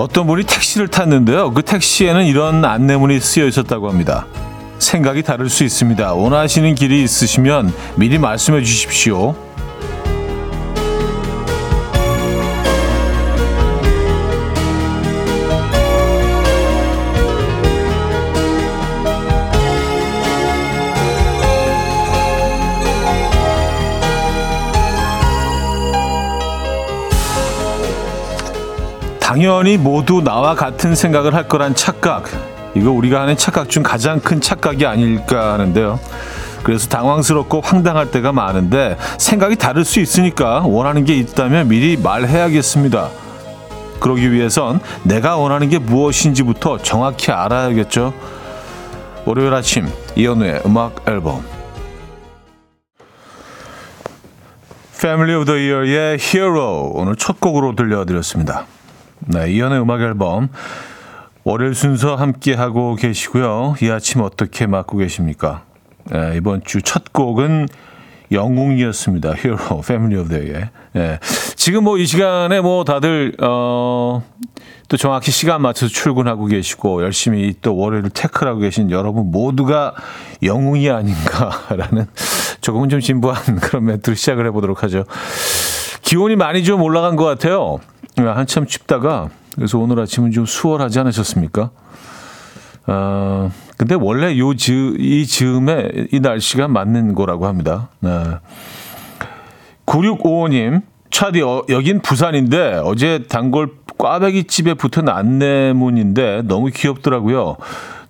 어떤 분이 택시를 탔는데요. 그 택시에는 이런 안내문이 쓰여 있었다고 합니다. 생각이 다를 수 있습니다. 원하시는 길이 있으시면 미리 말씀해 주십시오. 당연히 모두 나와 같은 생각을 할 거란 착각. 이거 우리가 하는 착각 중 가장 큰 착각이 아닐까 하는데요. 그래서 당황스럽고 황당할 때가 많은데 생각이 다를 수 있으니까 원하는 게 있다면 미리 말해야겠습니다. 그러기 위해선 내가 원하는 게 무엇인지부터 정확히 알아야겠죠. 월요일 아침 이연우의 음악 앨범 Family of the Year의 Hero 오늘 첫 곡으로 들려드렸습니다. 네, 이연의 음악 앨범 월요일 순서 함께 하고 계시고요. 이 아침 어떻게 맞고 계십니까? 네, 이번 주 첫 곡은 영웅이었습니다. Family of the Year. 네, 지금 뭐 이 시간에 뭐 다들 어, 또 정확히 시간 맞춰서 출근하고 계시고 열심히 또 월요일 태클하고 계신 여러분 모두가 영웅이 아닌가라는 조금은 좀 진부한 그런 멘트로 시작을 해 보도록 하죠. 기온이 많이 좀 올라간 것 같아요. 한참 춥다가 그래서 오늘 아침은 좀 수월하지 않으셨습니까? 어, 근데 원래 요 즈, 이 즈음에 이 날씨가 맞는 거라고 합니다. 네. 9655님, 차디, 어, 여긴 부산인데 어제 단골 꽈배기 집에 붙은 안내문인데 너무 귀엽더라고요.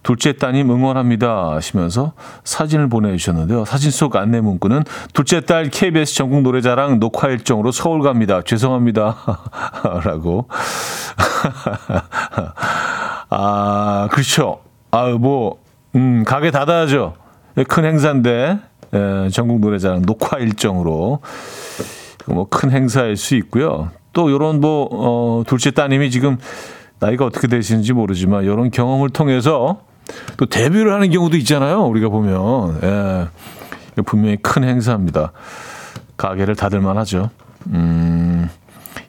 둘째 따님 응원합니다 하시면서 사진을 보내주셨는데요. 사진 속 안내 문구는 둘째 딸 KBS 전국 노래자랑 녹화 일정으로 서울 갑니다. 죄송합니다. 라고. 아, 그렇죠. 아, 뭐, 음, 가게 닫아야죠. 큰 행사인데, 예, 전국 노래자랑 녹화 일정으로. 뭐 큰 행사일 수 있고요. 또 요런 뭐, 어, 둘째 따님이 지금 나이가 어떻게 되시는지 모르지만 이런 경험을 통해서 또 데뷔를 하는 경우도 있잖아요. 우리가 보면. 예. 분명히 큰 행사입니다. 가게를 닫을만 하죠. 음.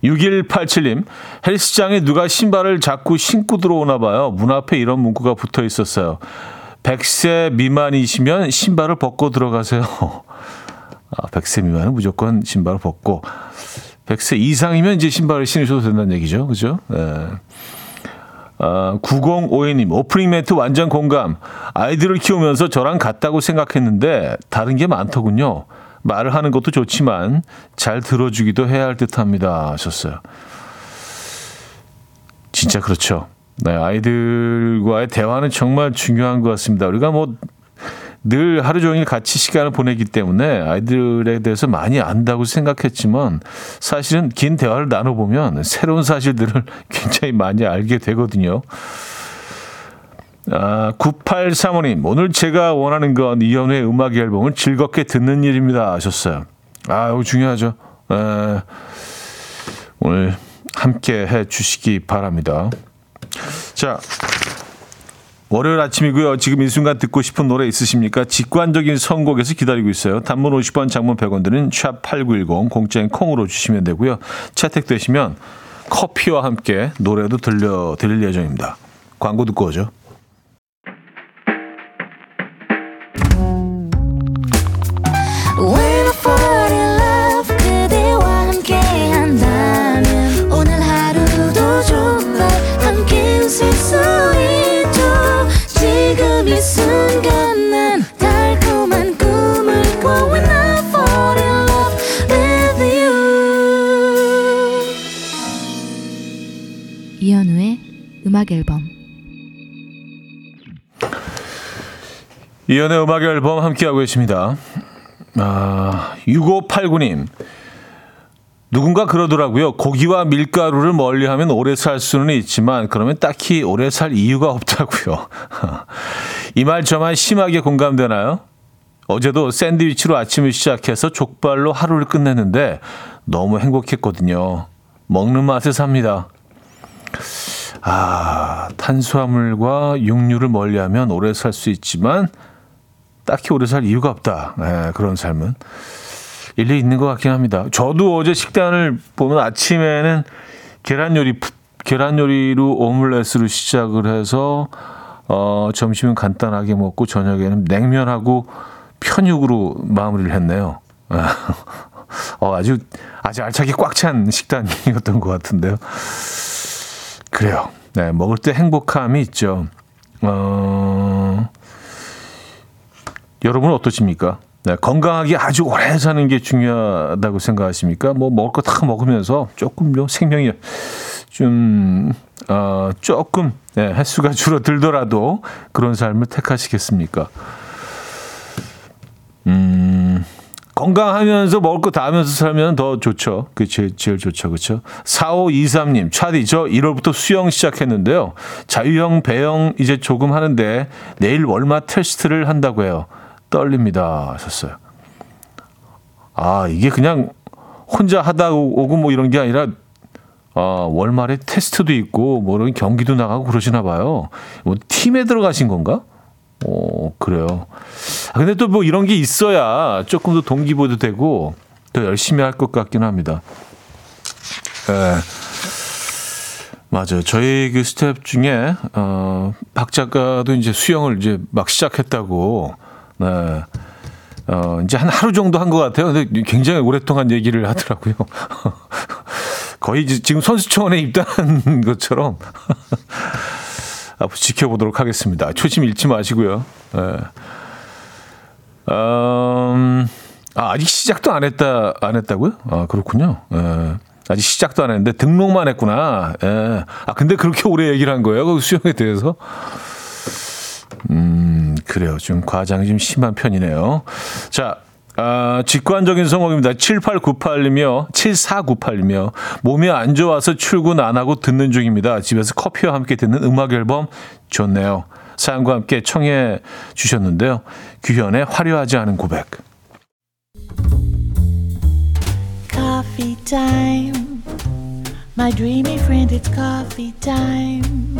6187님, 헬스장에 누가 신발을 자꾸 신고 들어오나 봐요. 문 앞에 이런 문구가 붙어 있었어요. 100세 미만이시면 신발을 벗고 들어가세요. 아, 100세 미만은 무조건 신발을 벗고, 100세 이상이면 이제 신발을 신으셔도 된다는 얘기죠. 그죠? 예. 아, 9052님, 오프닝 멘트 완전 공감. 아이들을 키우면서 저랑 같다고 생각했는데 다른 게 많더군요. 말을 하는 것도 좋지만 잘 들어주기도 해야 할 듯 합니다. 하셨어요. 진짜 그렇죠. 네, 아이들과의 대화는 정말 중요한 것 같습니다. 우리가 뭐 늘 하루 종일 같이 시간을 보내기 때문에 아이들에 대해서 많이 안다고 생각했지만 사실은 긴 대화를 나눠보면 새로운 사실들을 굉장히 많이 알게 되거든요. 아, 9835님, 오늘 제가 원하는 건 이현우의 음악 앨범을 즐겁게 듣는 일입니다. 하셨어요. 아, 이거 중요하죠. 에, 오늘 함께 해 주시기 바랍니다. 자, 월요일 아침이고요. 지금 이 순간 듣고 싶은 노래 있으십니까? 직관적인 선곡에서 기다리고 있어요. 단문 50원, 장문 100원 드는 샵8910 공짜인 콩으로 주시면 되고요. 채택되시면 커피와 함께 노래도 들려 드릴 예정입니다. 광고 듣고 오죠. 이연의 음악 앨범 함께하고 계십니다. 아, 6589님. 누군가 그러더라고요. 고기와 밀가루를 멀리 하면 오래 살 수는 있지만 그러면 딱히 오래 살 이유가 없다고요. 이 말 저만 심하게 공감되나요? 어제도 샌드위치로 아침을 시작해서 족발로 하루를 끝냈는데 너무 행복했거든요. 먹는 맛에 삽니다. 아, 탄수화물과 육류를 멀리 하면 오래 살 수 있지만 딱히 오래 살 이유가 없다. 네, 그런 삶은 일리 있는 것 같긴 합니다. 저도 어제 식단을 보면 아침에는 계란 요리 계란 요리로 오믈렛으로 시작을 해서 어, 점심은 간단하게 먹고 저녁에는 냉면하고 편육으로 마무리를 했네요. 어, 아주 아주 알차게 꽉 찬 식단이었던 것 같은데요. 그래요. 네, 먹을 때 행복함이 있죠. 어, 여러분은 어떠십니까? 네, 건강하게 아주 오래 사는 게 중요하다고 생각하십니까? 뭐 먹을 거 다 먹으면서 조금 요 생명이 좀 어, 조금 네, 횟수가 줄어들더라도 그런 삶을 택하시겠습니까? 음, 건강하면서 먹을 거 다 하면서 살면 더 좋죠. 그 제일, 제일 좋죠. 그렇죠? 4523님, 차디 저 1월부터 수영 시작했는데요. 자유형, 배영 이제 조금 하는데 내일 월마 테스트를 한다고 해요. 떨립니다. 하셨어요. 아, 이게 그냥 혼자 하다 오고 뭐 이런 게 아니라 아, 월말에 테스트도 있고 뭐 이런 경기도 나가고 그러시나 봐요. 뭐 팀에 들어가신 건가? 어, 그래요. 아, 근데 또 뭐 이런 게 있어야 조금 더 동기부여도 되고 더 열심히 할 것 같긴 합니다. 예. 맞아요. 저희 그 스태프 중에 어, 박 작가도 이제 수영을 이제 막 시작했다고 네. 어, 이제 한 하루 정도 한 것 같아요. 근데 굉장히 오랫동안 얘기를 하더라고요. 거의 지금 선수촌에 입단한 것처럼 앞으로 지켜보도록 하겠습니다. 초심 잃지 마시고요. 네. 음, 아, 아직 시작도 안 했다, 안 했다고요? 아, 그렇군요. 예. 아직 시작도 안 했는데 등록만 했구나. 예. 아, 근데 그렇게 오래 얘기를 한 거예요? 그 수영에 대해서? 음, 그래요. 좀 과장이 좀 심한 편이네요. 자, 아, 직관적인 성공입니다. 7898이며 7498이며 몸이 안 좋아서 출근 안 하고 듣는 중입니다. 집에서 커피와 함께 듣는 음악 앨범 좋네요. 사연과 함께 청해 주셨는데요. 규현의 화려하지 않은 고백. Coffee. My dreamy friend, it's coffee time.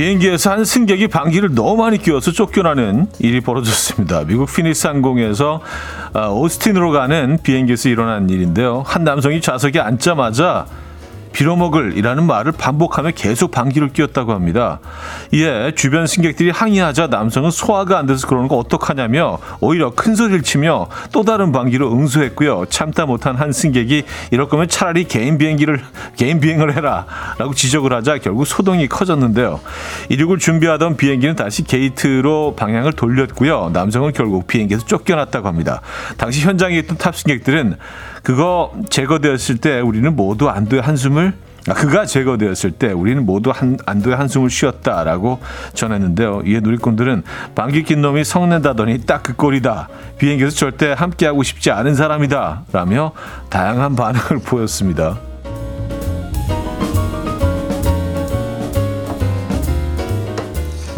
비행기에서 한 승객이 방귀를 너무 많이 뀌어서 쫓겨나는 일이 벌어졌습니다. 미국 피닉스 항공에서 아, 오스틴으로 가는 비행기에서 일어난 일인데요. 한 남성이 좌석에 앉자마자 빌어먹을이라는 말을 반복하며 계속 방귀를 뀌었다고 합니다. 이에 주변 승객들이 항의하자 남성은 소화가 안 돼서 그러는 거 어떡하냐며 오히려 큰 소리를 치며 또 다른 방귀로 응수했고요. 참다 못한 한 승객이 이럴 거면 차라리 개인 비행기를 개인 비행을 해라라고 지적을 하자 결국 소동이 커졌는데요. 이륙을 준비하던 비행기는 다시 게이트로 방향을 돌렸고요. 남성은 결국 비행기에서 쫓겨났다고 합니다. 당시 현장에 있던 탑승객들은 그거 제거되었을 때 우리는 모두 안도의 한숨을 아, 그가 제거되었을 때 우리는 모두 한, 안도의 한숨을 쉬었다라고 전했는데요. 이에 누리꾼들은 방귀 낀 놈이 성낸다더니 딱 그 꼴이다. 비행기에서 절대 함께하고 싶지 않은 사람이다. 라며 다양한 반응을 보였습니다.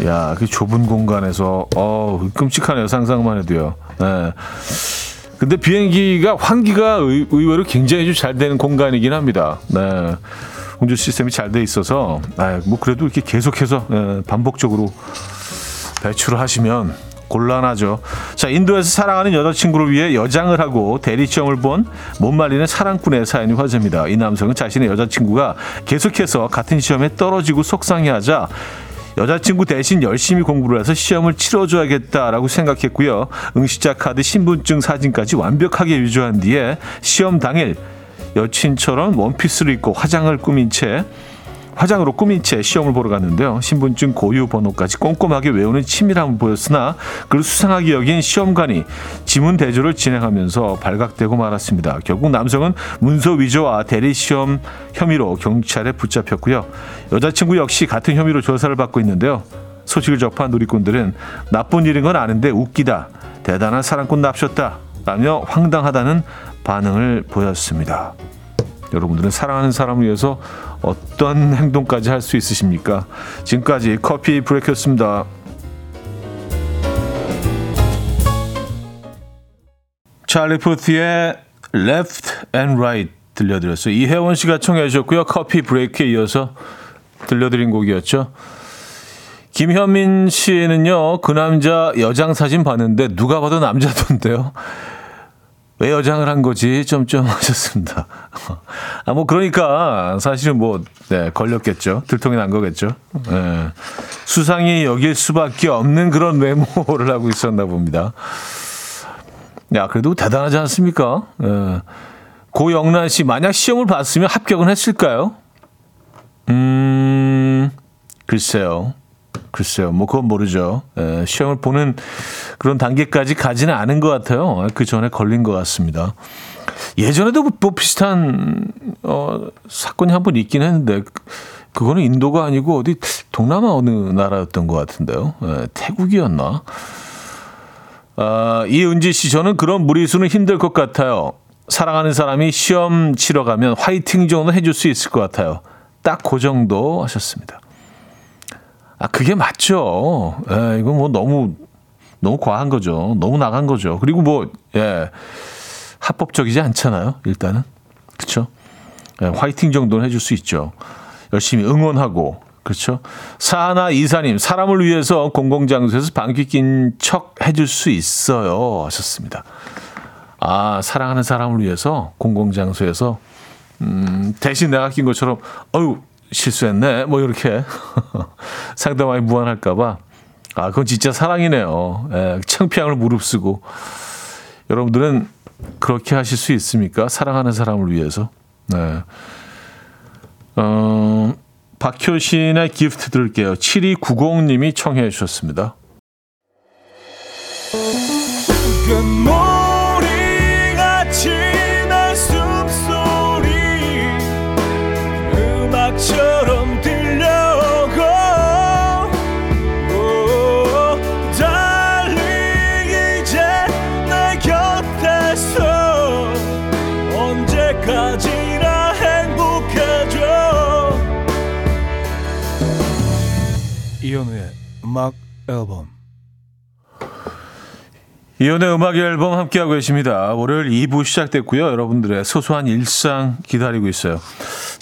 야, 그 좁은 공간에서, 어, 끔찍하네요. 상상만 해도요. 네. 근데 비행기가 환기가 의, 의외로 굉장히 좀잘 되는 공간이긴 합니다. 네. 운전 시스템이 잘 돼 있어서 아, 뭐 그래도 이렇게 계속해서 네, 반복적으로 배출을 하시면 곤란하죠. 자, 인도에서 사랑하는 여자친구를 위해 여장을 하고 대리점을 본 못 말리는 사랑꾼의 사연이 화제입니다. 이 남성은 자신의 여자친구가 계속해서 같은 시험에 떨어지고 속상해하자 여자친구 대신 열심히 공부를 해서 시험을 치러줘야겠다라고 생각했고요. 응시자 카드, 신분증 사진까지 완벽하게 유조한 뒤에 시험 당일 여친처럼 원피스를 입고 화장을 꾸민 채 화장으로 꾸민 채 시험을 보러 갔는데요. 신분증 고유 번호까지 꼼꼼하게 외우는 치밀함을 보였으나 그를 수상하게 여긴 시험관이 지문 대조를 진행하면서 발각되고 말았습니다. 결국 남성은 문서 위조와 대리 시험 혐의로 경찰에 붙잡혔고요. 여자친구 역시 같은 혐의로 조사를 받고 있는데요. 소식을 접한 누리꾼들은 나쁜 일인 건 아는데 웃기다. 대단한 사랑꾼 납셨다. 라며 황당하다는 반응을 보였습니다. 여러분들은 사랑하는 사람을 위해서 어떤 행동까지 할 수 있으십니까? 지금까지 커피 브레이크였습니다. 찰리 푸트의 Left and Right 들려드렸어요. 이혜원 씨가 청해 주셨고요. 커피 브레이크에 이어서 들려드린 곡이었죠. 김현민 씨는요, 그 남자 여장 사진 봤는데 누가 봐도 남자던데요. 왜 여장을 한 거지? 점점 하셨습니다. 아, 뭐, 그러니까, 사실은 뭐, 네, 걸렸겠죠. 들통이 난 거겠죠. 네. 수상이 여길 수밖에 없는 그런 메모를 하고 있었나 봅니다. 야, 그래도 대단하지 않습니까? 네. 고영란 씨, 만약 시험을 봤으면 합격은 했을까요? 음, 글쎄요. 글쎄요. 뭐, 그건 모르죠. 에, 시험을 보는 그런 단계까지 가지는 않은 것 같아요. 그 전에 걸린 것 같습니다. 예전에도 뭐 비슷한, 어, 사건이 한 번 있긴 했는데, 그거는 인도가 아니고 어디 동남아 어느 나라였던 것 같은데요. 에, 태국이었나? 아, 이은지 씨, 저는 그런 무리수는 힘들 것 같아요. 사랑하는 사람이 시험 치러 가면 화이팅 정도 해줄 수 있을 것 같아요. 딱 그 정도 하셨습니다. 아, 그게 맞죠. 예, 이거 뭐 너무, 너무 과한 거죠. 너무 나간 거죠. 그리고 뭐, 예, 합법적이지 않잖아요. 일단은. 그쵸? 예, 화이팅 정도는 해줄 수 있죠. 열심히 응원하고. 그렇죠. 사하나 이사님, 사람을 위해서 공공장소에서 방귀 낀 척 해줄 수 있어요. 하셨습니다. 아, 사랑하는 사람을 위해서 공공장소에서, 음, 대신 내가 낀 것처럼, 어유 실수했네. 뭐 이렇게 상대방이 무안할까봐. 아, 그건 진짜 사랑이네요. 예, 창피함을 무릅쓰고. 여러분들은 그렇게 하실 수 있습니까? 사랑하는 사람을 위해서. 네. 어, 박효신의 기프트 드릴게요. 7290님이 청해 주셨습니다. 이현우의 음악 앨범 이연의 음악 앨범 함께하고 계십니다. 월요일 2부 시작됐고요. 여러분들의 소소한 일상 기다리고 있어요.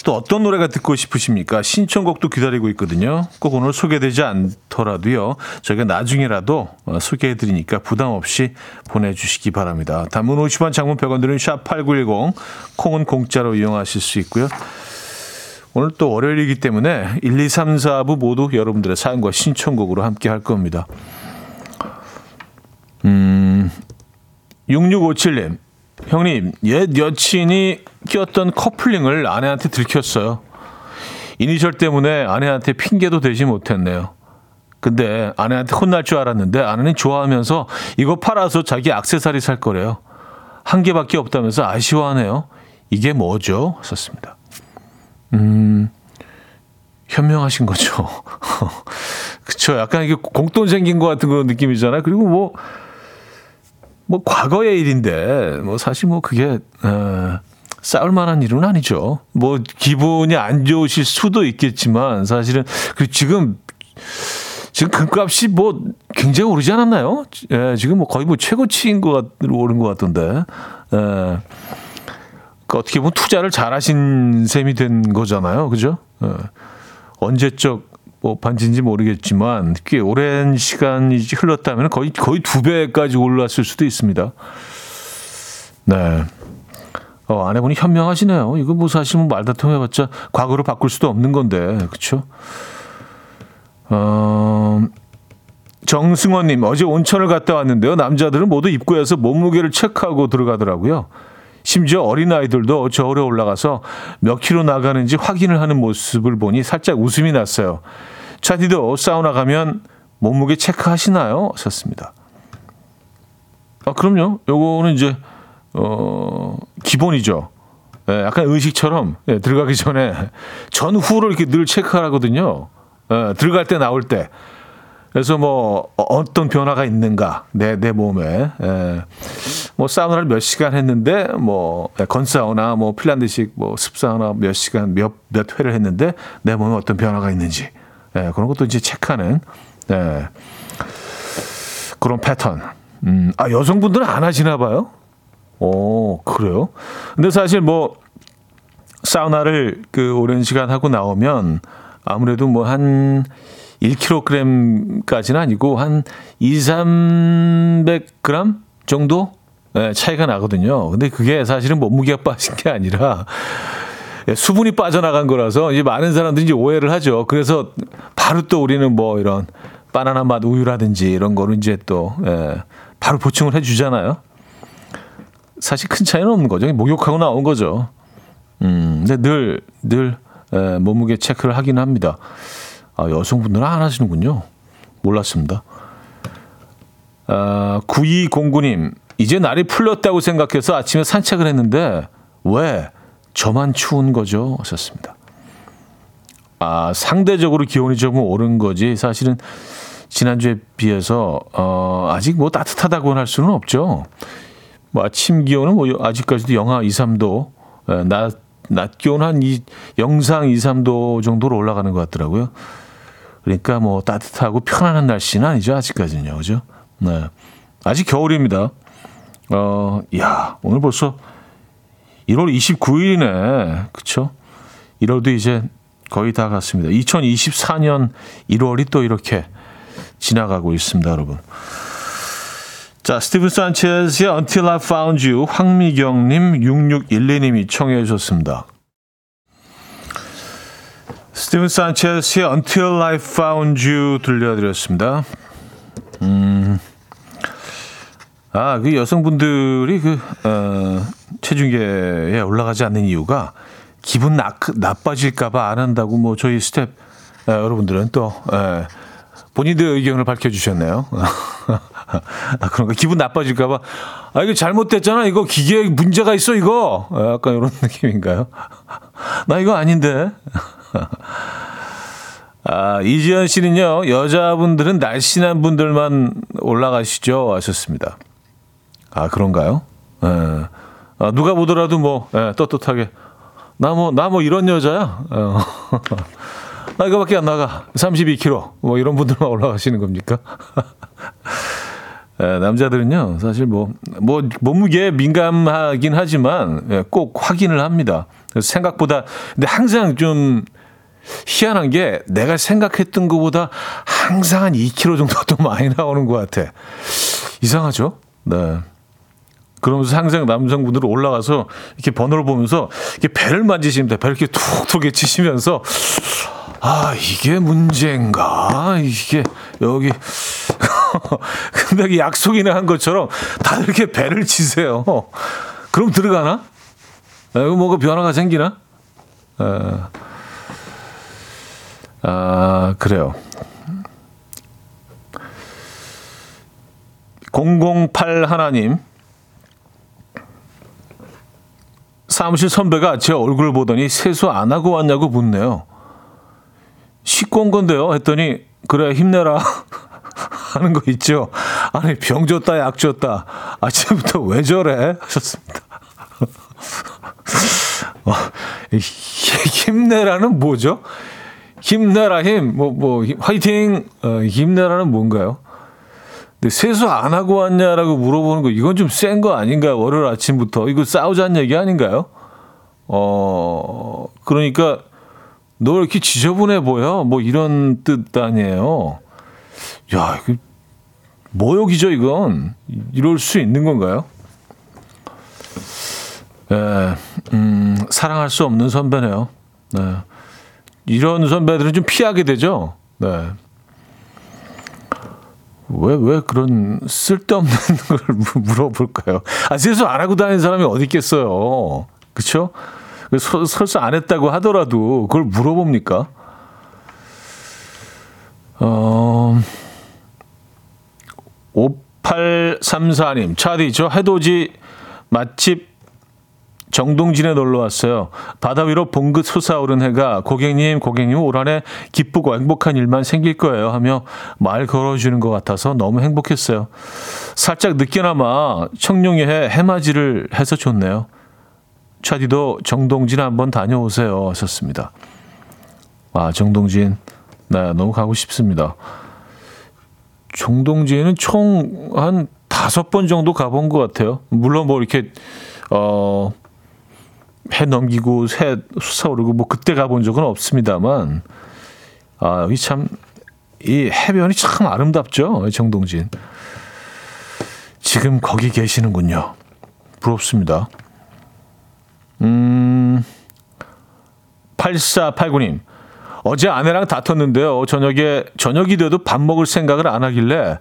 또 어떤 노래가 듣고 싶으십니까? 신청곡도 기다리고 있거든요. 꼭 오늘 소개되지 않더라도요. 저희가 나중에라도 소개해드리니까 부담 없이 보내주시기 바랍니다. 단문 50원, 장문 100원 들은 샵8910, 콩은 공짜로 이용하실 수 있고요. 오늘 또 월요일이기 때문에 1, 2, 3, 4부 모두 여러분들의 사연과 신청곡으로 함께 할 겁니다. 음, 6657님. 형님, 옛 여친이 꼈던 커플링을 아내한테 들켰어요. 이니셜 때문에 아내한테 핑계도 대지 못했네요. 근데 아내한테 혼날 줄 알았는데 아내는 좋아하면서 이거 팔아서 자기 악세사리 살 거래요. 한 개밖에 없다면서 아쉬워하네요. 이게 뭐죠? 썼습니다. 음, 현명하신 거죠. 그쵸. 약간 이게 공돈 생긴 것 같은 그런 느낌이잖아요. 그리고 뭐, 뭐 과거의 일인데 뭐 사실 뭐 그게 어, 싸울 만한 일은 아니죠. 뭐 기분이 안 좋으실 수도 있겠지만 사실은 그 지금 지금 금값이 뭐 굉장히 오르지 않았나요? 예, 지금 뭐 거의 뭐 최고치인 것 같, 오른 것 같던데. 예. 그 어떻게 보면 투자를 잘하신 셈이 된 거잖아요, 그죠? 예. 언제적 뭐 반지인지 모르겠지만 꽤 오랜 시간이 흘렀다면 거의 거의 두 배까지 올랐을 수도 있습니다. 네. 어, 아내분이 현명하시네요. 이거 뭐 사실 뭐 말다툼 해봤자 과거로 바꿀 수도 없는 건데, 그렇죠? 어, 정승원님 어제 온천을 갔다 왔는데요. 남자들은 모두 입구에서 몸무게를 체크하고 들어가더라고요. 심지어 어린아이들도 저울에 올라가서 몇 킬로 나가는지 확인을 하는 모습을 보니 살짝 웃음이 났어요. 차디도 사우나 가면 몸무게 체크하시나요? 썼습니다. 아, 그럼요. 요거는 이제, 어, 기본이죠. 예, 약간 의식처럼 예, 들어가기 전에 전후를 이렇게 늘 체크하거든요. 예, 들어갈 때 나올 때. 그래서 뭐 어, 어떤 변화가 있는가 내 내 몸에 예. 뭐 사우나를 몇 시간 했는데 뭐 예, 건사우나 뭐 핀란드식 뭐 습사우나 몇 시간 몇몇 회를 했는데 내 몸에 어떤 변화가 있는지 예, 그런 것도 이제 체크하는 예. 그런 패턴. 음, 아 여성분들은 안 하시나 봐요. 오, 그래요? 근데 사실 뭐, 사우나를 그 오랜 시간 하고 나오면 아무래도 뭐 한 1kg까지는 아니고 한 2, 300g 정도 예, 차이가 나거든요. 근데 그게 사실은 몸무게가 빠진 게 아니라 예, 수분이 빠져나간 거라서 이제 많은 사람들이 이제 오해를 하죠. 그래서 바로 또 우리는 뭐 이런 바나나 맛 우유라든지 이런 거를 이제 또 예, 바로 보충을 해주잖아요. 사실 큰 차이는 없는 거죠. 목욕하고 나온 거죠. 음, 근데 늘, 늘, 에, 몸무게 체크를 하긴 합니다. 아, 여성분들은 안 하시는군요. 몰랐습니다. 아, 9209님, 이제 날이 풀렸다고 생각해서 아침에 산책을 했는데, 왜? 저만 추운 거죠? 하셨습니다. 아, 상대적으로 기온이 조금 오른 거지. 사실은 지난주에 비해서, 어, 아직 뭐 따뜻하다고 할 수는 없죠. 뭐 아침 기온은 뭐 아직까지도 영하 2, 3도, 에, 낮, 낮 기온 한 이, 영상 2, 3도 정도로 올라가는 것 같더라고요. 그러니까 뭐 따뜻하고 편안한 날씨는 아니죠. 아직까지는요. 그죠? 네. 아직 겨울입니다. 어, 야, 오늘 벌써 1월 29일이네. 그쵸? 1월도 이제 거의 다 갔습니다. 2024년 1월이 또 이렇게 지나가고 있습니다, 여러분. 자, 스티븐 산체스의 Until I Found You, 황미경님, 6612님이 청해 주셨습니다. 스티븐 산체스의 Until I Found You 들려드렸습니다. 음, 아, 그 여성분들이 그, 어, 체중계에 올라가지 않는 이유가 기분 나, 나빠질까봐 안 한다고 뭐 저희 스텝 어, 여러분들은 또, 에, 본인들의 의견을 밝혀주셨네요. 아, 그런가 기분 나빠질까봐 아 이거 잘못됐잖아 이거 기계에 문제가 있어 이거 아, 약간 이런 느낌인가요? 나 이거 아닌데. 아 이지연 씨는요 여자분들은 날씬한 분들만 올라가시죠 하셨습니다. 아 그런가요? 예. 아, 누가 보더라도 뭐 예, 떳떳하게 나 뭐 나뭐 이런 여자야. 어. 나 이거밖에 안 나가. 32kg. 뭐 이런 분들만 올라가시는 겁니까? 에, 남자들은요, 사실 뭐, 뭐, 몸무게에 민감하긴 하지만, 예, 꼭 확인을 합니다. 그래서 생각보다, 근데 항상 좀 희한한 게 내가 생각했던 것보다 항상 한 2kg 정도 더 많이 나오는 것 같아. 이상하죠? 네. 그러면서 항상 남성분들은 올라가서 이렇게 번호를 보면서 이렇게 배를 만지십니다. 배를 이렇게 툭툭 치시면서 아, 이게 문제인가? 이게, 여기. 근데 약속이나 한 것처럼 다들 이렇게 배를 치세요. 그럼 들어가나? 이거 뭐가 변화가 생기나? 아, 아 그래요. 008 하나님. 사무실 선배가 제 얼굴을 보더니 세수 안 하고 왔냐고 묻네요. 씻고 온 건데요. 했더니 그래 힘내라 하는 거 있죠. 아니 병 줬다 약 줬다 아침부터 왜 저래 하셨습니다. 어, 힘내라는 뭐죠? 힘내라 힘 뭐뭐 뭐, 화이팅 어, 힘내라는 뭔가요? 근데 세수 안 하고 왔냐라고 물어보는 거 이건 좀 센 거 아닌가요? 월요일 아침부터 이거 싸우자는 얘기 아닌가요? 어 그러니까 너 이렇게 지저분해 보여? 뭐 이런 뜻 아니에요. 야, 이거 모욕이죠, 이건. 이럴 수 있는 건가요? 예, 음, 사랑할 수 없는 선배네요. 네. 이런 선배들은 좀 피하게 되죠. 네. 왜, 왜 그런 쓸데없는 걸 물어볼까요? 아, 세수 안 하고 다니는 사람이 어디 있겠어요. 그쵸? 서, 설사 안 했다고 하더라도 그걸 물어봅니까? 어, 5834님, 차디, 저 해돋이 맛집 정동진에 놀러 왔어요. 바다 위로 봉긋 솟아오른 해가 고객님, 고객님 올 한 해 기쁘고 행복한 일만 생길 거예요 하며 말 걸어주는 것 같아서 너무 행복했어요. 살짝 늦게나마 청룡의 해 해맞이를 해서 좋네요. 차디도 정동진 한번 다녀오세요 하셨습니다. 아 정동진 네 너무 가고 싶습니다. 정동진은 총한 다섯 번 정도 가본 것 같아요. 물론 뭐 이렇게 어, 해 넘기고 새 솟아오르고 뭐 그때 가본 적은 없습니다만 아 여기 참 이 해변이 참 아름답죠 정동진. 지금 거기 계시는군요. 부럽습니다. 음, 8489님. 어제 아내랑 다퉜는데요. 저녁에, 저녁이 돼도 밥 먹을 생각을 안 하길래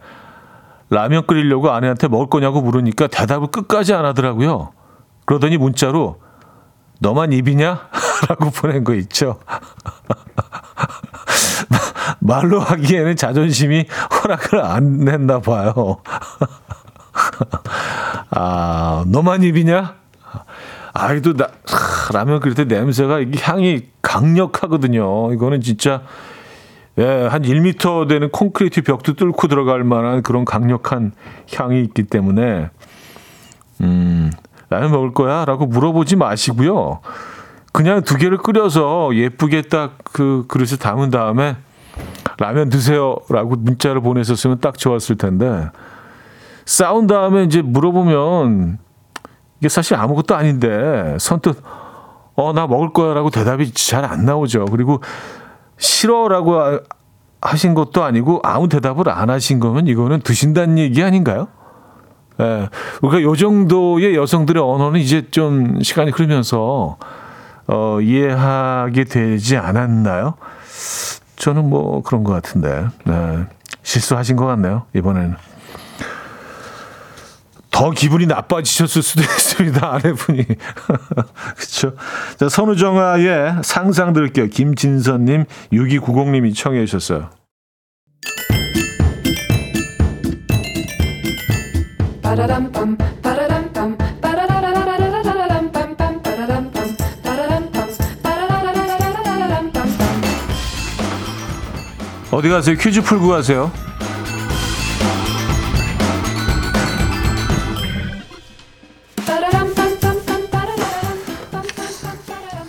라면 끓이려고 아내한테 먹을 거냐고 물으니까 대답을 끝까지 안 하더라고요. 그러더니 문자로 너만 입이냐? 라고 보낸 거 있죠. 말로 하기에는 자존심이 허락을 안 했나 봐요. 아, 너만 입이냐? 아이도 나 하, 라면 끓일 때 냄새가 이게 향이 강력하거든요. 이거는 진짜 예, 한 1미터 되는 콘크리트 벽도 뚫고 들어갈 만한 그런 강력한 향이 있기 때문에 음, 라면 먹을 거야? 라고 물어보지 마시고요. 그냥 두 개를 끓여서 예쁘게 딱 그 그릇에 담은 다음에 라면 드세요. 라고 문자를 보내셨으면 딱 좋았을 텐데 싸운 다음에 이제 물어보면 이게 사실 아무것도 아닌데 선뜻 어 나 먹을 거야라고 대답이 잘 안 나오죠. 그리고 싫어라고 하신 것도 아니고 아무 대답을 안 하신 거면 이거는 드신다는 얘기 아닌가요? 예. 그러니까 요 정도의 여성들의 언어는 이제 좀 시간이 흐르면서 어 이해하게 되지 않았나요? 저는 뭐 그런 것 같은데 네. 실수하신 것 같네요 이번에는. 더 기분이 나빠지셨을 수도 있습니다. 아내분이. 그쵸? 자, 선우정아의 상상 들을게요. 김진선님, 6290님이 청해 주셨어요. 어디 가세요? 퀴즈 풀고 가세요.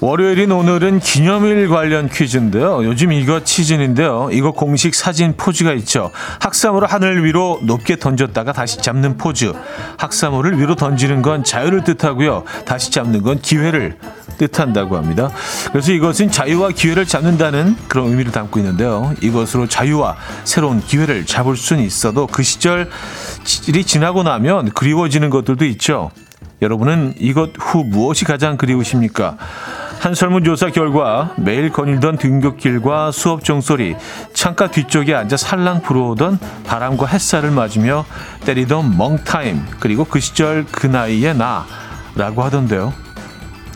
월요일인 오늘은 기념일 관련 퀴즈인데요. 요즘 이거 시즌인데요. 이거 공식 사진 포즈가 있죠. 학사모를 하늘 위로 높게 던졌다가 다시 잡는 포즈. 학사모를 위로 던지는 건 자유를 뜻하고요. 다시 잡는 건 기회를 뜻한다고 합니다. 그래서 이것은 자유와 기회를 잡는다는 그런 의미를 담고 있는데요. 이것으로 자유와 새로운 기회를 잡을 수는 있어도 그 시절이 지나고 나면 그리워지는 것들도 있죠. 여러분은 이것 후 무엇이 가장 그리우십니까? 한 설문조사 결과 매일 거닐던 등굣길과 수업 종소리, 창가 뒤쪽에 앉아 살랑 불어오던 바람과 햇살을 맞으며 때리던 멍타임, 그리고 그 시절 그 나이의 나라고 하던데요.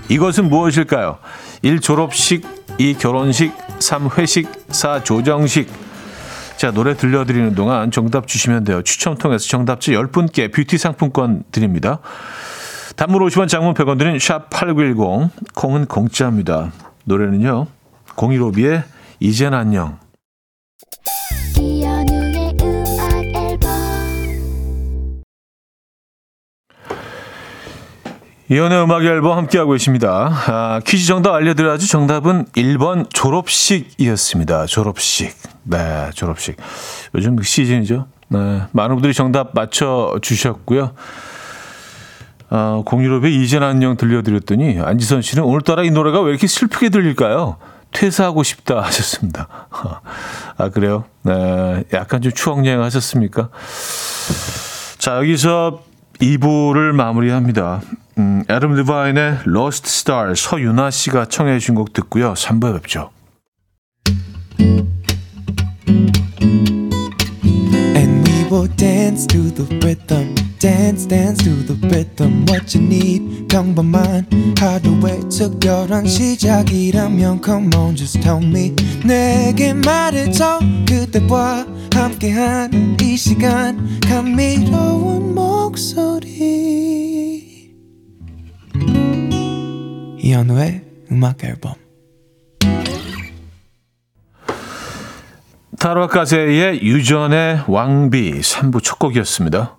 이것은 무엇일까요? 1. 졸업식, 2. 결혼식, 3. 회식, 4. 조정식. 자, 노래 들려드리는 동안 정답 주시면 돼요. 추첨 통해서 정답지 10분께 뷰티 상품권 드립니다. 단문 50원 장문 100원 드는 샵8910 콩은 공짜입니다. 노래는요. 015B의 이젠 안녕. 이연의 음악 앨범 함께하고 계십니다. 아, 퀴즈 정답 알려드려야죠. 정답은 1번 졸업식이었습니다. 졸업식. 네, 졸업식. 요즘 그 시즌이죠. 네, 많은 분들이 정답 맞춰주셨고요. 아, 공유롭의 이젠 안녕 들려드렸더니 안지선 씨는 오늘따라 이 노래가 왜 이렇게 슬프게 들릴까요? 퇴사하고 싶다 하셨습니다. 아, 그래요? 네, 약간 좀 추억여행 하셨습니까? 자, 여기서 2부를 마무리합니다. 음, 애덤 리바인의 Lost Star 서윤아 씨가 청해 주신 곡 듣고요. 3부에 뵙죠. Will dance to the rhythm. Dance, dance to the rhythm. What you need, 평범한 하루의 특별한 시작이라면 Come on, just tell me. 내게 말해줘. 그대와 함께한 이 시간. 감미로운 목소리. 이현우의 음악 앨범. 타로카세의 유전의 왕비 3부 첫 곡이었습니다.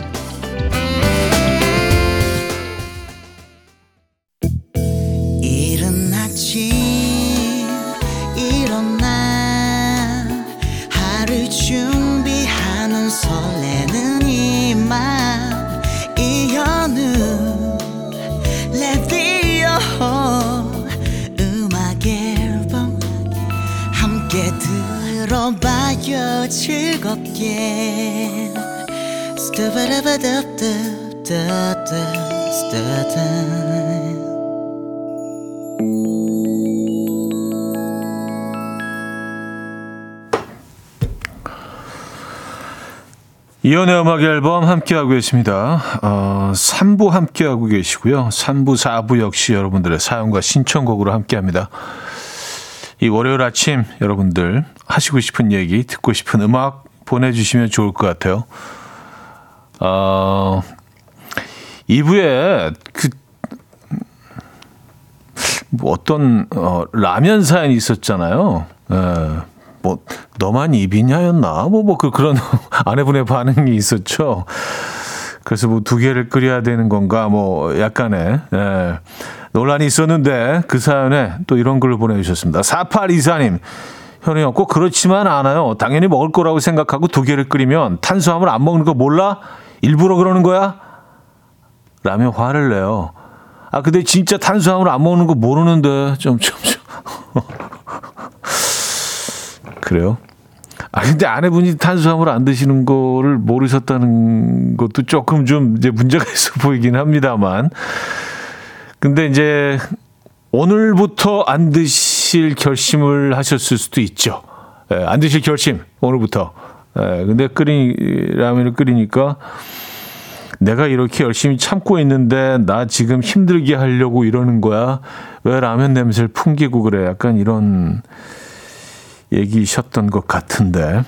이연의 음악 앨범 함께하고 계십니다. 어, 3부 함께하고 계시고요. 3부, 4부 역시 여러분들의 사연과 신청곡으로 함께합니다. 이 월요일 아침 여러분들 하시고 싶은 얘기, 듣고 싶은 음악 보내주시면 좋을 것 같아요. 어, 2부에 그, 뭐 어떤, 어, 라면 사연이 있었잖아요. 예. 뭐 너만 입이냐였나 뭐 뭐 그 그런 아내분의 반응이 있었죠. 그래서 뭐 두 개를 끓여야 되는 건가 뭐 약간의 예, 논란이 있었는데 그 사연에 또 이런 글을 보내주셨습니다. 4824님 현우 형 꼭 그렇지만 않아요. 당연히 먹을 거라고 생각하고 두 개를 끓이면 탄수화물 안 먹는 거 몰라? 일부러 그러는 거야? 라며 화를 내요. 아 근데 진짜 탄수화물 안 먹는 거 모르는데 좀 좀 좀. 그래요? 아 근데 아내분이 탄수화물 안 드시는 거를 모르셨다는 것도 조금 좀 이제 문제가 있어 보이긴 합니다만. 근데 이제 오늘부터 안 드실 결심을 하셨을 수도 있죠. 예, 안 드실 결심 오늘부터. 예, 근데 끓이 라면을 끓이니까 내가 이렇게 열심히 참고 있는데 나 지금 힘들게 하려고 이러는 거야. 왜 라면 냄새를 풍기고 그래? 약간 이런 얘기셨던 것 같은데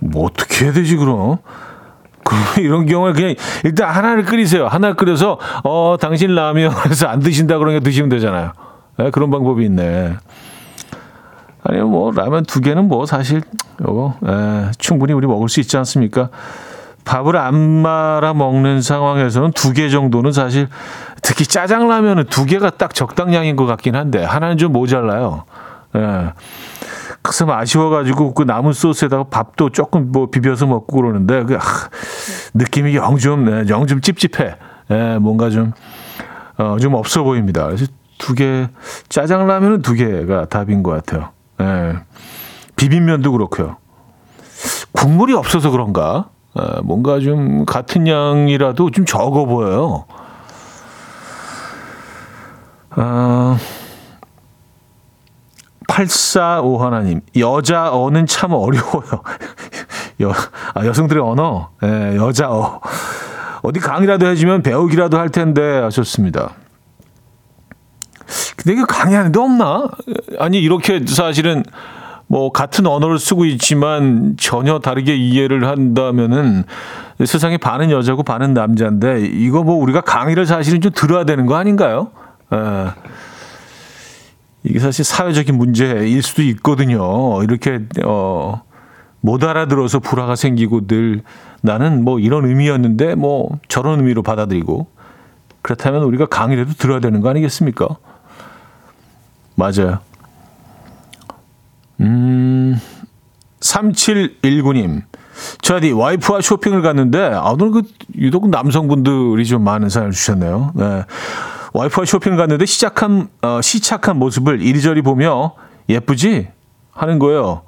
뭐 어떻게 해야 되지 그럼? 그럼 이런 경우에 그냥 일단 하나를 끓이세요. 하나 끓여서 어 당신 라면에서 안 드신다 그러니까 드시면 되잖아요. 예, 그런 방법이 있네. 아니요 뭐 라면 두 개는 뭐 사실 요거 예, 충분히 우리 먹을 수 있지 않습니까? 밥을 안 말아 먹는 상황에서는 두 개 정도는 사실 특히 짜장라면은 두 개가 딱 적당량인 것 같긴 한데 하나는 좀 모자라요. 예. 그래서 아쉬워가지고 그 남은 소스에다가 밥도 조금 뭐 비벼서 먹고 그러는데 그 아, 느낌이 영좀 영 좀 찝찝해. 예, 뭔가 좀 어, 좀 없어 보입니다. 그래서 두 개 짜장라면은 두 개가 답인 것 같아요. 예. 비빔면도 그렇고요. 국물이 없어서 그런가? 어, 뭔가 좀 같은 양이라도 좀 적어 보여요. 어, 845 하나님 여자 어는 참 어려워요. 여, 아, 여성들의 언어, 예, 여자 어. 어디 강의라도 해주면 배우기라도 할 텐데 하셨습니다. 근데 이거 강의하는 데 없나? 아니 이렇게 사실은 뭐 같은 언어를 쓰고 있지만 전혀 다르게 이해를 한다면은 세상에 반은 여자고 반은 남자인데 이거 뭐 우리가 강의를 사실은 좀 들어야 되는 거 아닌가요? 예. 이게 사실 사회적인 문제일 수도 있거든요. 이렇게 어, 못 알아들어서 불화가 생기고 늘 나는 뭐 이런 의미였는데 뭐 저런 의미로 받아들이고 그렇다면 우리가 강의라도 들어야 되는 거 아니겠습니까? 맞아요. 음, 3719님. 저디 와이프와 쇼핑을 갔는데 아 오늘 그 유독 남성분들이 좀 많은 사연을 주셨네요. 네. 와이프와 쇼핑을 갔는데 시작한 어, 시착한 모습을 이리저리 보며 예쁘지 하는 거예요.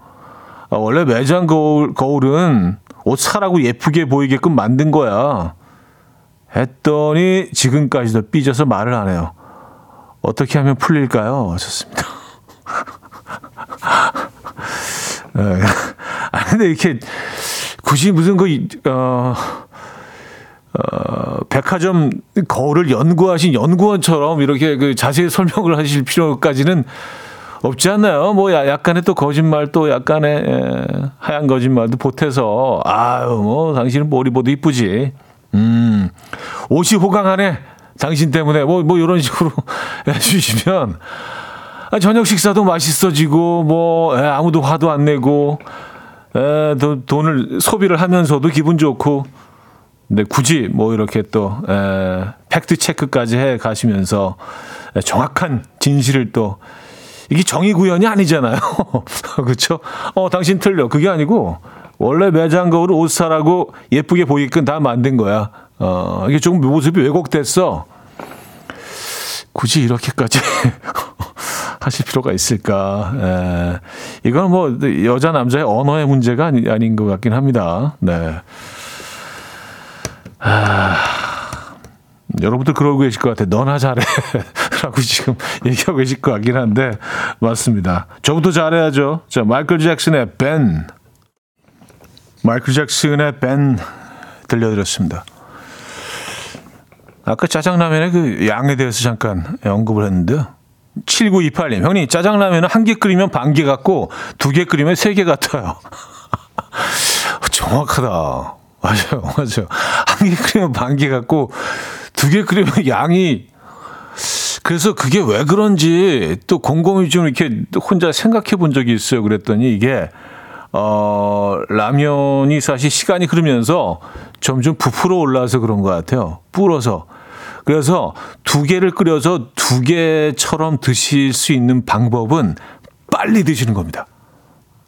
아, 원래 매장 거울, 거울은 옷 사라고 예쁘게 보이게끔 만든 거야. 했더니 지금까지도 삐져서 말을 안 해요. 어떻게 하면 풀릴까요? 하셨습니다. 네. 아, 근데 이렇게 굳이 무슨 그, 어, 어, 백화점 거울을 연구하신 연구원처럼 이렇게 그 자세히 설명을 하실 필요까지는 없지 않나요? 뭐 야- 약간의 또 거짓말 또 약간의 에, 하얀 거짓말도 보태서 아유 뭐 당신은 머리 보도 이쁘지. 음 옷이 호강하네. 당신 때문에 뭐뭐 이런 식으로 해주시면 아, 저녁 식사도 맛있어지고 뭐 에, 아무도 화도 안 내고 에, 또 돈을 소비를 하면서도 기분 좋고 근데 굳이 뭐 이렇게 또 에, 팩트 체크까지 해 가시면서 에, 정확한 진실을 또 이게 정의 구현이 아니잖아요. 그렇죠? 어, 당신 틀려. 그게 아니고 원래 매장 거울을 옷 사라고 예쁘게 보이게끔 다 만든 거야. 어, 이게 조금 모습이 왜곡됐어. 굳이 이렇게까지 하실 필요가 있을까? 에, 이건 뭐 여자 남자의 언어의 문제가 아니, 아닌 것 같긴 합니다. 네. 여러분들 그러고 계실 것 같아요. 너나 잘해. 라고 지금 얘기하고 계실 것 같긴 한데, 맞습니다. 저부터 잘해야죠. 자, 마이클 잭슨의 벤. 마이클 잭슨의 벤 들려드렸습니다. 아까 짜장라면의 그 양에 대해서 잠깐 언급을 했는데요. 7928님, 형님, 짜장라면은 한 개 끓이면 반 개 같고, 두 개 끓이면 세 개 같아요. 정확하다. 맞아요, 맞아요. 한 개 끓이면 반 개 같고, 두 개 끓이면 양이, 그래서 그게 왜 그런지 또 곰곰이 좀 이렇게 혼자 생각해 본 적이 있어요. 그랬더니 이게, 어, 라면이 사실 시간이 흐르면서 점점 부풀어 올라와서 그런 것 같아요. 불어서. 그래서 두 개를 끓여서 두 개처럼 드실 수 있는 방법은 빨리 드시는 겁니다.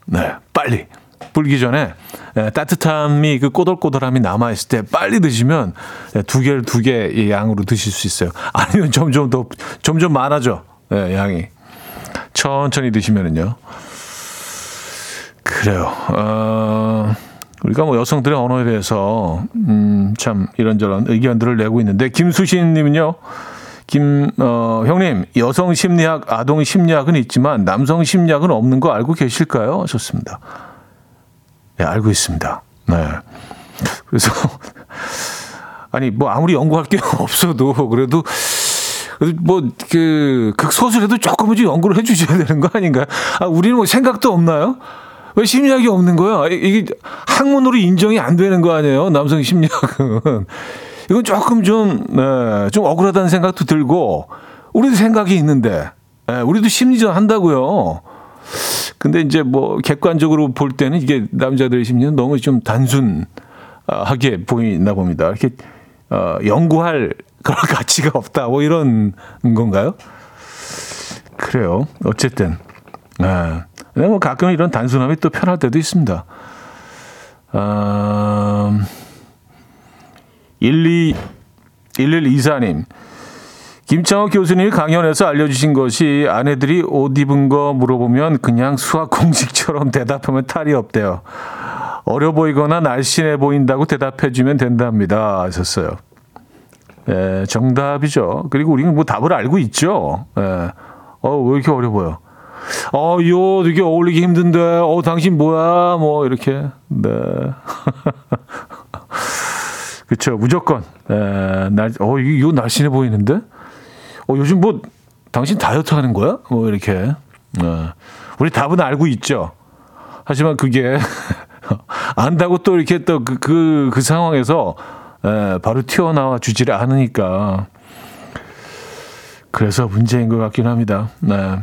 네, 빨리. 불기 전에 예, 따뜻함이 그 꼬들꼬들함이 남아 있을 때 빨리 드시면 예, 두 개를 두개 양으로 드실 수 있어요. 아니면 점점 더 점점 많아져 예, 양이 천천히 드시면은요. 그래요. 어, 우리가 뭐 여성들의 언어에 대해서 음, 참 이런저런 의견들을 내고 있는데 김수신 님은요. 김 어, 형님 여성 심리학, 아동 심리학은 있지만 남성 심리학은 없는 거 알고 계실까요? 좋습니다. 네, 알고 있습니다. 네. 그래서 아니 뭐 아무리 연구할 게 없어도 그래도 뭐그 극소수라도 조금은 좀 연구를 해주셔야 되는 거 아닌가요? 아 우리는 뭐 생각도 없나요? 왜 심리학이 없는 거야? 이- 이게 학문으로 인정이 안 되는 거 아니에요? 남성 심리학은 이건 조금 좀, 네, 좀 억울하다는 생각도 들고 우리도 생각이 있는데, 네, 우리도 심리전 한다고요. 근데 이제 뭐 객관적으로 볼 때는 이게 남자들의 심리는 너무 좀 단순하게 보이나 봅니다. 이렇게 어, 연구할 그런 가치가 없다. 뭐 이런 건가요? 그래요. 어쨌든. 네. 근데 뭐 가끔 이런 단순함이 또 편할 때도 있습니다. 음, 12, 1124님. 김창호 교수님이 강연에서 알려주신 것이 아내들이 옷 입은 거 물어보면 그냥 수학 공식처럼 대답하면 탈이 없대요. 어려 보이거나 날씬해 보인다고 대답해주면 된답니다. 하셨어요. 예, 정답이죠. 그리고 우리는 뭐 답을 알고 있죠. 예. 어, 왜 이렇게 어려 보여? 어, 이옷 이게 어울리기 힘든데, 어, 당신 뭐야? 뭐, 이렇게. 네. 그쵸, 무조건. 에, 날, 어, 이, 이거 날씬해 보이는데? 어, 요즘 뭐, 당신 다이어트 하는 거야? 뭐, 이렇게. 어, 우리 답은 알고 있죠. 하지만 그게, 안다고 또 이렇게 또 그, 그, 그 상황에서, 에, 바로 튀어나와 주지를 않으니까. 그래서 문제인 것 같긴 합니다. 네.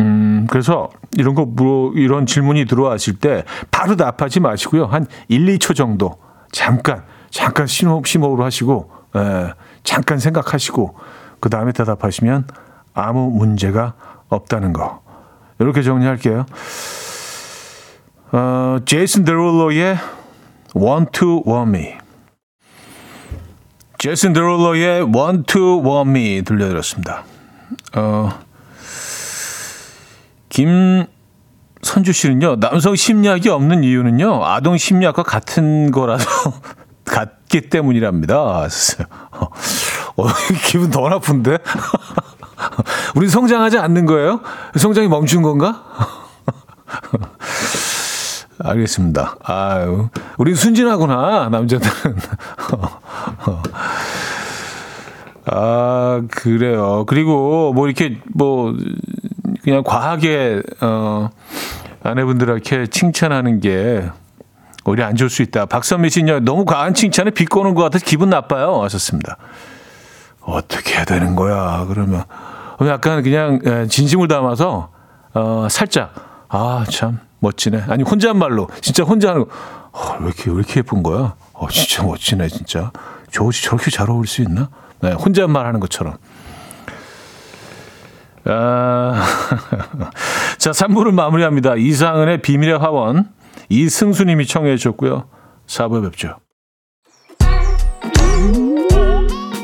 음, 그래서 이런 거 물어, 이런 질문이 들어왔을 때 바로 답하지 마시고요. 한 1, 2초 정도 잠깐, 잠깐 심호흡, 심호흡을 하시고, 에, 잠깐 생각하시고, 그 다음에 대답하시면 아무 문제가 없다는 거. 이렇게 정리할게요. 어, 제이슨 데롤로의 Want to Want Me. 제이슨 데롤로의 Want to Want Me 들려드렸습니다. 어, 김 선주 씨는요, 남성 심리학이 없는 이유는요, 아동 심리학과 같은 거라서, 같기 때문이랍니다. 어, 기분 더 나쁜데? 우리 성장하지 않는 거예요? 성장이 멈춘 건가? 알겠습니다. 아유, 우리 순진하구나, 남자들은. 아, 그래요. 그리고 뭐 이렇게 뭐 그냥 과하게 어 아내분들한테 칭찬하는 게 오히려 안 좋을 수 있다. 박선미 씨는 너무 과한 칭찬에 비꼬는 것 같아서 기분 나빠요. 하셨습니다. 어떻게 해야 되는 거야? 그러면 약간 그냥 예, 진심을 담아서 어 살짝 아 참 멋지네. 아니 혼잣말로 진짜 혼자 하는 거. 어, 왜 이렇게 왜 이렇게 예쁜 거야? 어 진짜 멋지네 진짜. 저 옷이 저렇게 잘 어울릴 수 있나? 네, 혼잣말 하는 것처럼. 아, 자, 3부를 마무리합니다. 이상은의 비밀의 화원, 이승수님이 청해 주셨고요. 4부에 뵙죠.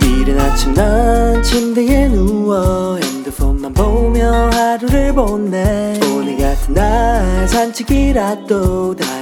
이른 아침 난 침대에 누워 핸드폰만 보며 하루를 보내 오늘 같은 날 산책이라도 다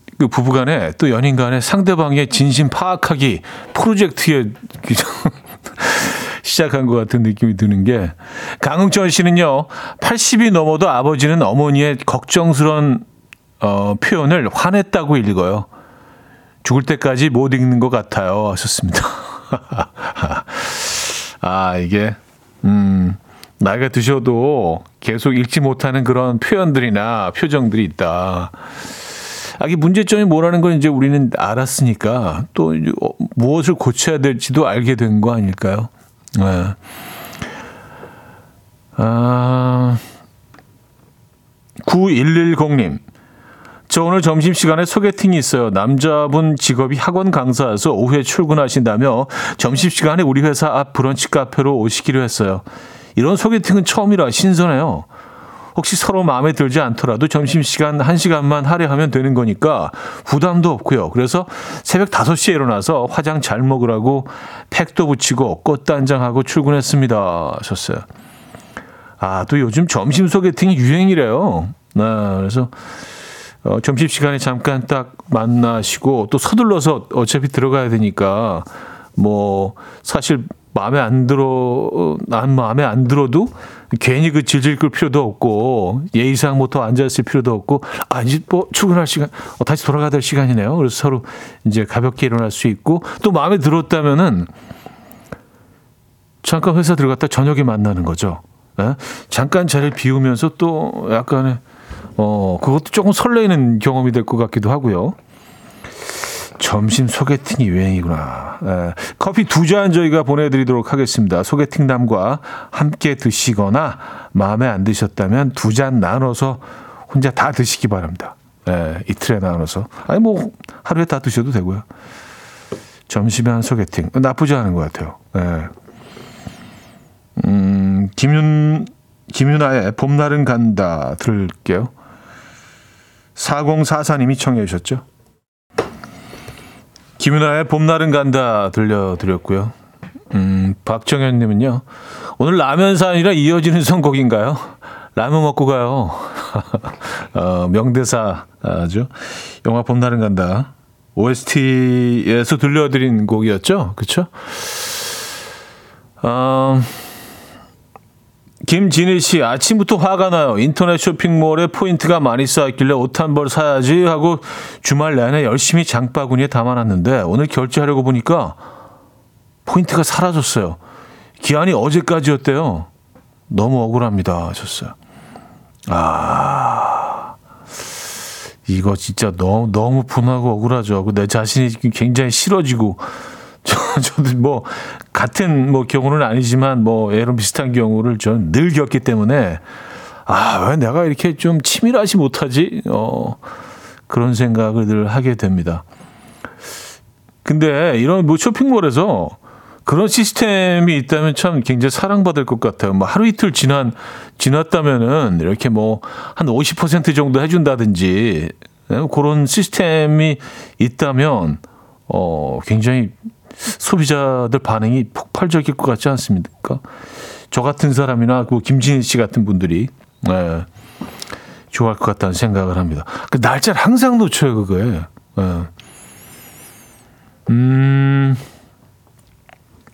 그 부부간에 또 연인 간에 상대방의 진심 파악하기 프로젝트에 그 시작한 것 같은 느낌이 드는 게 강흥철 씨는요 80이 넘어도 아버지는 어머니의 걱정스러운 어, 표현을 화냈다고 읽어요. 죽을 때까지 못 읽는 것 같아요. 하셨습니다. 아, 이게, 음, 나이가 드셔도 계속 읽지 못하는 그런 표현들이나 표정들이 있다. 아, 이게 문제점이 뭐라는 건 이제 우리는 알았으니까 또 어, 무엇을 고쳐야 될지도 알게 된 거 아닐까요? 네. 아, 9110님. 저 오늘 점심시간에 소개팅이 있어요. 남자분 직업이 학원 강사여서 오후에 출근하신다며 점심시간에 우리 회사 앞 브런치 카페로 오시기로 했어요. 이런 소개팅은 처음이라 신선해요. 혹시 서로 마음에 들지 않더라도 점심시간 1시간만 하려하면 되는 거니까 부담도 없고요. 그래서 새벽 5시에 일어나서 화장 잘 먹으라고 팩도 붙이고 꽃단장하고 출근했습니다. 하셨어요. 아, 또 요즘 점심 소개팅이 유행이래요. 네, 그래서 어, 점심시간에 잠깐 딱 만나시고 또 서둘러서 어차피 들어가야 되니까 뭐 사실 마음에 안 들어 난 마음에 안 들어도 괜히 그 질질 끌 필요도 없고 예의상 뭐더 앉아 있을 필요도 없고 아 이제 뭐 출근할 시간 어, 다시 돌아가야 될 시간이네요. 그래서 서로 이제 가볍게 일어날 수 있고 또 마음에 들었다면은 잠깐 회사 들어갔다 저녁에 만나는 거죠. 예? 잠깐 자리를 비우면서 또 약간의 어, 그것도 조금 설레이는 경험이 될 것 같기도 하고요. 점심 소개팅이 유행이구나. 에, 커피 두 잔 저희가 보내드리도록 하겠습니다. 소개팅남과 함께 드시거나 마음에 안 드셨다면 두 잔 나눠서 혼자 다 드시기 바랍니다. 에, 이틀에 나눠서. 아니 뭐 하루에 다 드셔도 되고요. 점심에 한 소개팅 나쁘지 않은 것 같아요. 에. 음, 김윤 김윤아의 봄날은 간다 들을게요. 4044님이 청해 주셨죠. 김윤아의 봄날은 간다 들려드렸고요. 음, 박정현 님은요. 오늘 라면산이라 이어지는 선곡인가요? 라면 먹고 가요. 어, 명대사죠. 영화 봄날은 간다. OST에서 들려드린 곡이었죠. 그쵸? 어, 김진희 씨, 아침부터 화가 나요. 인터넷 쇼핑몰에 포인트가 많이 쌓였길래 옷 한 벌 사야지 하고 주말 내내 열심히 장바구니에 담아놨는데 오늘 결제하려고 보니까 포인트가 사라졌어요. 기한이 어제까지였대요. 너무 억울합니다. 하셨어요. 아, 이거 진짜 너무, 너무 분하고 억울하죠. 내 자신이 굉장히 싫어지고 저, 저도 뭐 같은 뭐 경우는 아니지만 뭐 이런 비슷한 경우를 저는 늘 겪기 때문에 아 왜 내가 이렇게 좀 치밀하지 못하지 어 그런 생각을 늘 하게 됩니다. 근데 이런 뭐 쇼핑몰에서 그런 시스템이 있다면 참 굉장히 사랑받을 것 같아요. 뭐 하루 이틀 지난 지났다면은 이렇게 뭐 한 50% 정도 해준다든지 예, 그런 시스템이 있다면 어 굉장히 소비자들 반응이 폭발적일 것 같지 않습니까? 저 같은 사람이나 그 김진희 씨 같은 분들이 예, 좋아할 것 같다는 생각을 합니다. 그 날짜를 항상 놓쳐요 그거에. 예. 음.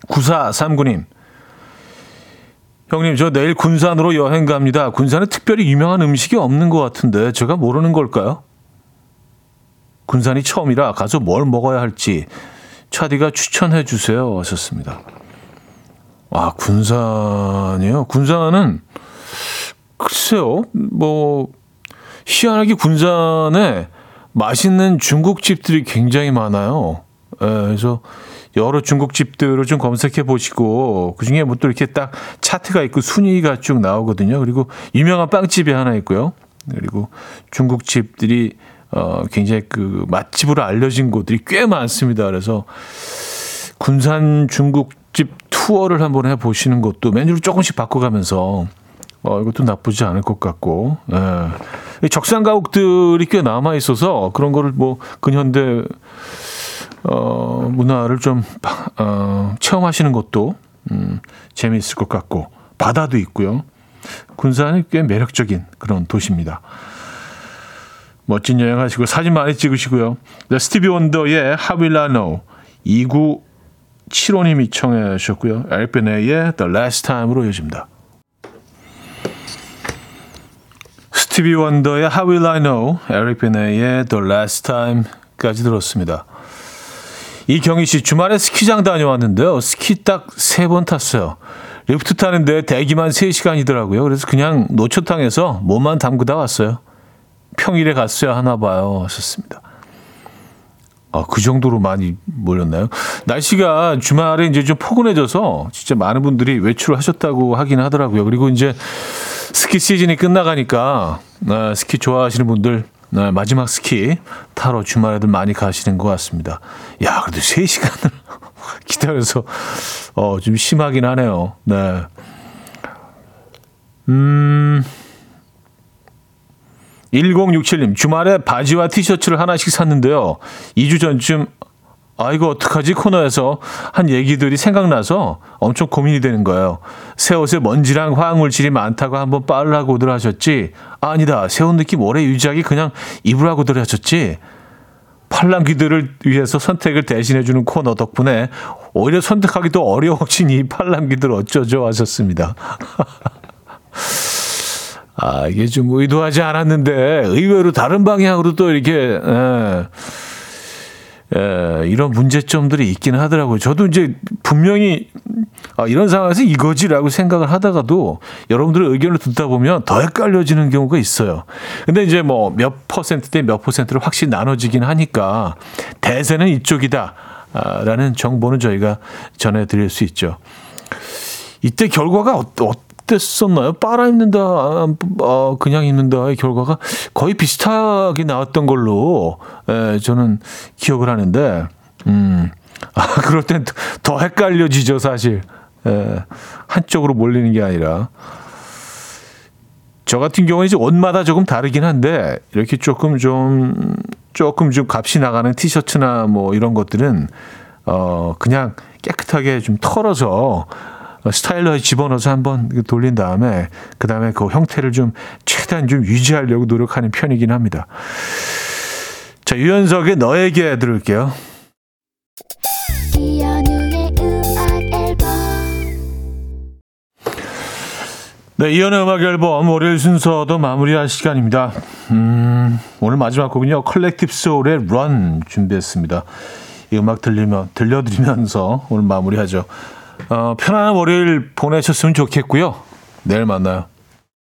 9439님. 형님, 저 내일 군산으로 여행 갑니다. 군산에 특별히 유명한 음식이 없는 것 같은데 제가 모르는 걸까요? 군산이 처음이라 가서 뭘 먹어야 할지 차디가 추천해 주세요. 하셨습니다. 아, 군산이요? 군산은 글쎄요, 뭐, 희한하게 군산에 맛있는 중국집들이 굉장히 많아요. 예, 그래서 여러 중국집들을 좀 검색해 보시고 그 중에 뭐 또 이렇게 딱 차트가 있고 순위가 쭉 나오거든요. 그리고 유명한 빵집이 하나 있고요. 그리고 중국집들이 어 굉장히 그 맛집으로 알려진 곳들이 꽤 많습니다. 그래서 군산 중국집 투어를 한번 해 보시는 것도 메뉴를 조금씩 바꿔가면서 어 이것도 나쁘지 않을 것 같고 예. 이 적산 가옥들이 꽤 남아 있어서 그런 거를 뭐 근현대 어, 문화를 좀 어, 체험하시는 것도 음, 재미있을 것 같고 바다도 있고요. 군산이 꽤 매력적인 그런 도시입니다. 멋진 여행하시고 사진 많이 찍으시고요. 네, 스티비 원더의 I Know 2975님이 청해 주셨고요. 엘베네의 The Last Time으로 이어집니다. 스티비 원더의 How Will I Know, 에릭 베네의 The Last Time까지 들었습니다. 이경희 씨 주말에 스키장 다녀왔는데요. 스키 딱 세 번 탔어요. 리프트 타는데 대기만 3시간이더라고요. 그래서 그냥 노천탕에서 몸만 담그다 왔어요. 평일에 갔어야 하나 봐요. 하셨습니다. 아, 그 정도로 많이 몰렸나요? 날씨가 주말에 이제 좀 포근해져서 진짜 많은 분들이 외출을 하셨다고 하긴 하더라고요. 그리고 이제 스키 시즌이 끝나가니까 아, 스키 좋아하시는 분들 네, 마지막 스키 타러 주말에도 많이 가시는 것 같습니다. 야, 그래도 3시간을 기다려서 어, 좀 심하긴 하네요. 네. 음. 1067님, 주말에 바지와 티셔츠를 하나씩 샀는데요. 2주 전쯤, 아, 이거 어떡하지? 코너에서 한 얘기들이 생각나서 엄청 고민이 되는 거예요. 새 옷에 먼지랑 화학물질이 많다고 한번 빨라고들 하셨지? 아니다. 새 옷 느낌 오래 유지하기 그냥 입으라고들 하셨지? 팔랑귀들을 위해서 선택을 대신해주는 코너 덕분에 오히려 선택하기도 어려워진 이 팔랑귀들 어쩌죠? 하셨습니다. 아, 이게 좀 의도하지 않았는데 의외로 다른 방향으로 또 이렇게 에, 에, 이런 문제점들이 있긴 하더라고요. 저도 이제 분명히 아, 이런 상황에서 이거지라고 생각을 하다가도 여러분들의 의견을 듣다 보면 더 헷갈려지는 경우가 있어요. 근데 이제 뭐 몇 퍼센트 대 몇 퍼센트로 확실히 나눠지긴 하니까 대세는 이쪽이다. 아, 라는 정보는 저희가 전해드릴 수 있죠. 이때 결과가 어, 어땠었나요? 빨아 입는다, 어, 그냥 입는다의 결과가 거의 비슷하게 나왔던 걸로 에, 저는 기억을 하는데, 음, 아, 그럴 땐 더 헷갈려지죠, 사실. 에, 한쪽으로 몰리는 게 아니라. 저 같은 경우는 이제 옷마다 조금 다르긴 한데, 이렇게 조금 좀, 조금 좀 값이 나가는 티셔츠나 뭐 이런 것들은, 어, 그냥 깨끗하게 좀 털어서, 스타일러에 집어넣어서 한번 돌린 다음에 그 다음에 그 형태를 좀 최대한 좀 유지하려고 노력하는 편이긴 합니다. 자 유연석의 너에게 들을게요. 네 이현우의 음악 앨범 월요일 순서도 마무리할 시간입니다. 음, 오늘 마지막 곡은요 컬렉티브 소울의 Run 준비했습니다. 이 음악 들리면 들려드리면서 오늘 마무리하죠. 어, 편안한 월요일 보내셨으면 좋겠고요. 내일 만나요.